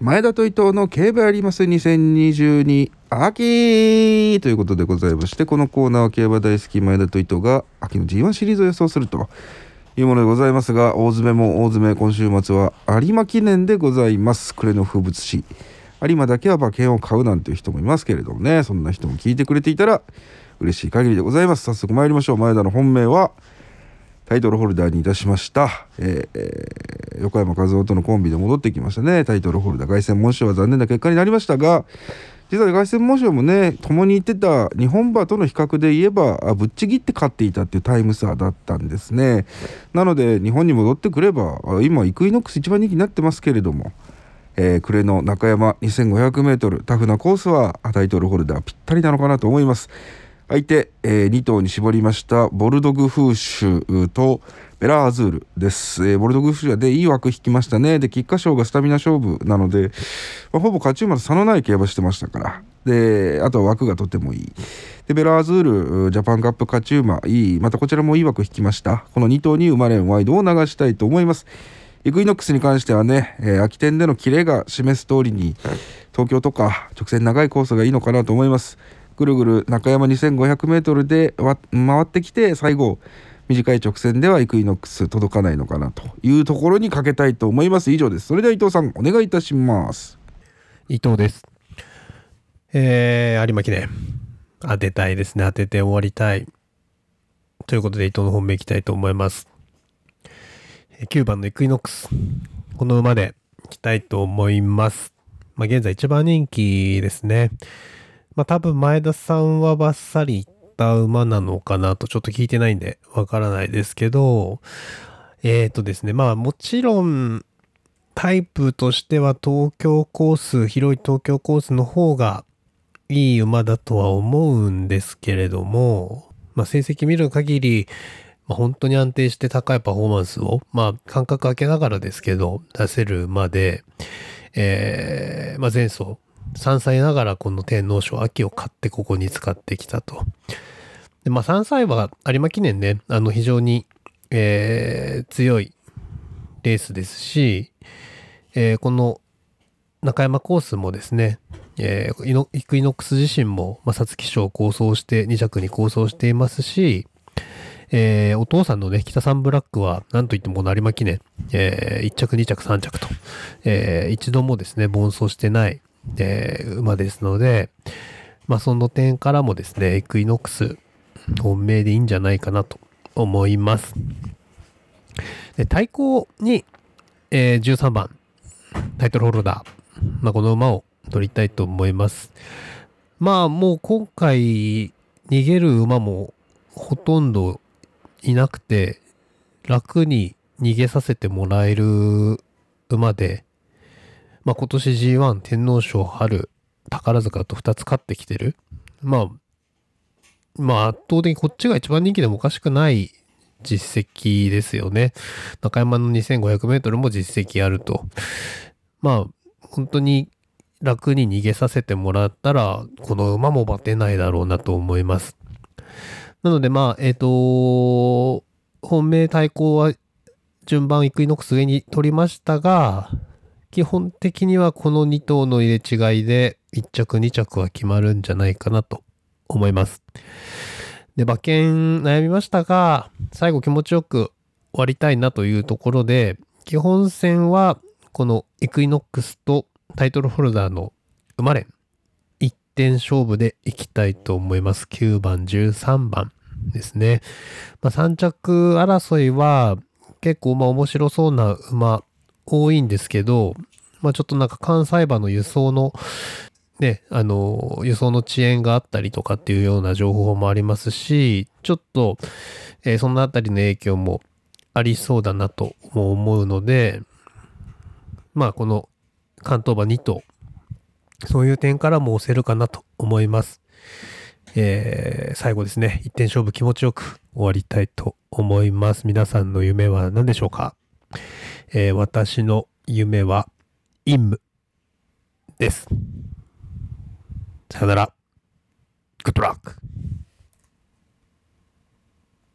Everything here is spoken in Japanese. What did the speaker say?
前田と伊藤の競馬あります2022秋ということでございましてこのコーナーは競馬大好き前田と伊藤が秋の G1 シリーズを予想するというものでございますが大詰めも大詰め今週末は有馬記念でございます。暮れの風物詩。有馬だけは馬券を買うなんていう人もいますけれどもね。そんな人も聞いてくれていたら嬉しい限りでございます。早速参りましょう。前田の本命はタイトルホルダーにいたしました、えー、横山和夫とのコンビで戻ってきましたね。タイトルホルダー凱旋門賞は残念な結果になりましたが実は凱旋門賞もね共に言ってた日本馬との比較で言えばぶっちぎって勝っていたっていうタイム差だったんですね。なので日本に戻ってくれば今イクイノックス一番人気になってますけれどもえー、暮れの中山 2500m タフなコースはタイトルホルダーぴったりなのかなと思います。相手、えー、2頭に絞りましたボルドグフーシュとベラーズールです、えー、ボルドグフシュはでいい枠引きましたね。で菊花賞がスタミナ勝負なので、まあ、ほぼ勝ち馬と差のない競馬してましたから。であとは枠がとてもいい。でヴェラアズールジャパンカップ勝ち馬いい。またこちらもいい枠引きました。この2頭に生まれんワイドを流したいと思います。イクイノックスに関してはね、えー、秋天でのキレが示す通りに東京とか直線長いコースがいいのかなと思います。ぐるぐる中山 2500m で回ってきて最後短い直線ではイクイノックス届かないのかなというところにかけたいと思います。以上です。それでは伊藤さんお願いいたします。伊藤です。えー、有馬記念当てたいですね。当てて終わりたい。ということで伊藤の本命いきたいと思います。9番のイクイノックス。この馬でいきたいと思います。まあ、現在一番人気ですね。まあ、多分前田さんはバッサリった馬なのかなとちょっと聞いてないんでわからないですけど、えっ、ー、とですね、まあもちろんタイプとしては東京コース、広い東京コースの方がいい馬だとは思うんですけれども、まあ成績見る限り、まあ、本当に安定して高いパフォーマンスを、まあ、間隔空けながらですけど、出せるまで、えー、まあ、前走、3歳ながらこの天皇賞秋を買ってここに使ってきたと。で、まあ、3歳は有馬記念ね、あの、非常に、えー、強いレースですし、えー、この中山コースもですね、えー、イクイノックス自身も、まあ、皐月賞を構想して、2着に構想していますし、えー、お父さんのね、北サンブラックは、なんといってもこの有馬記念、えー、1着、2着、3着と、えー、一度もですね、奔走してない、えー、馬ですので、まあ、その点からもですね、エクイノックス、本命でいいんじゃないかなと思います。で対抗に、えー、13番、タイトルホルダー、まあ、この馬を取りたいと思います。まあ、もう今回、逃げる馬もほとんどいなくて、楽に逃げさせてもらえる馬で、まあ今年 G1 天皇賞春宝塚と2つ勝ってきてる。まあ、まあ圧倒的にこっちが一番人気でもおかしくない実績ですよね。中山の2500メートルも実績あると。まあ本当に楽に逃げさせてもらったら、この馬もバテないだろうなと思います。なので、まあ、えっ、ー、と、本命対抗は順番イクイノックス上に取りましたが、基本的にはこの2頭の入れ違いで1着2着は決まるんじゃないかなと思います。で、馬券悩みましたが、最後気持ちよく終わりたいなというところで、基本戦はこのイクイノックスとタイトルホルダーの生まれ点勝負でいきたいと思います。9番、13番ですね。まあ、3着争いは結構まあ面白そうな馬多いんですけど、まあ、ちょっとなんか関西馬の輸送のね、あの、輸送の遅延があったりとかっていうような情報もありますし、ちょっと、えー、そのあたりの影響もありそうだなとも思うので、まあこの関東馬2頭そういう点からも押せるかなと思います。えー、最後ですね、一点勝負気持ちよく終わりたいと思います。皆さんの夢は何でしょうか、えー、私の夢は、陰夢です。さよなら。グッドラック。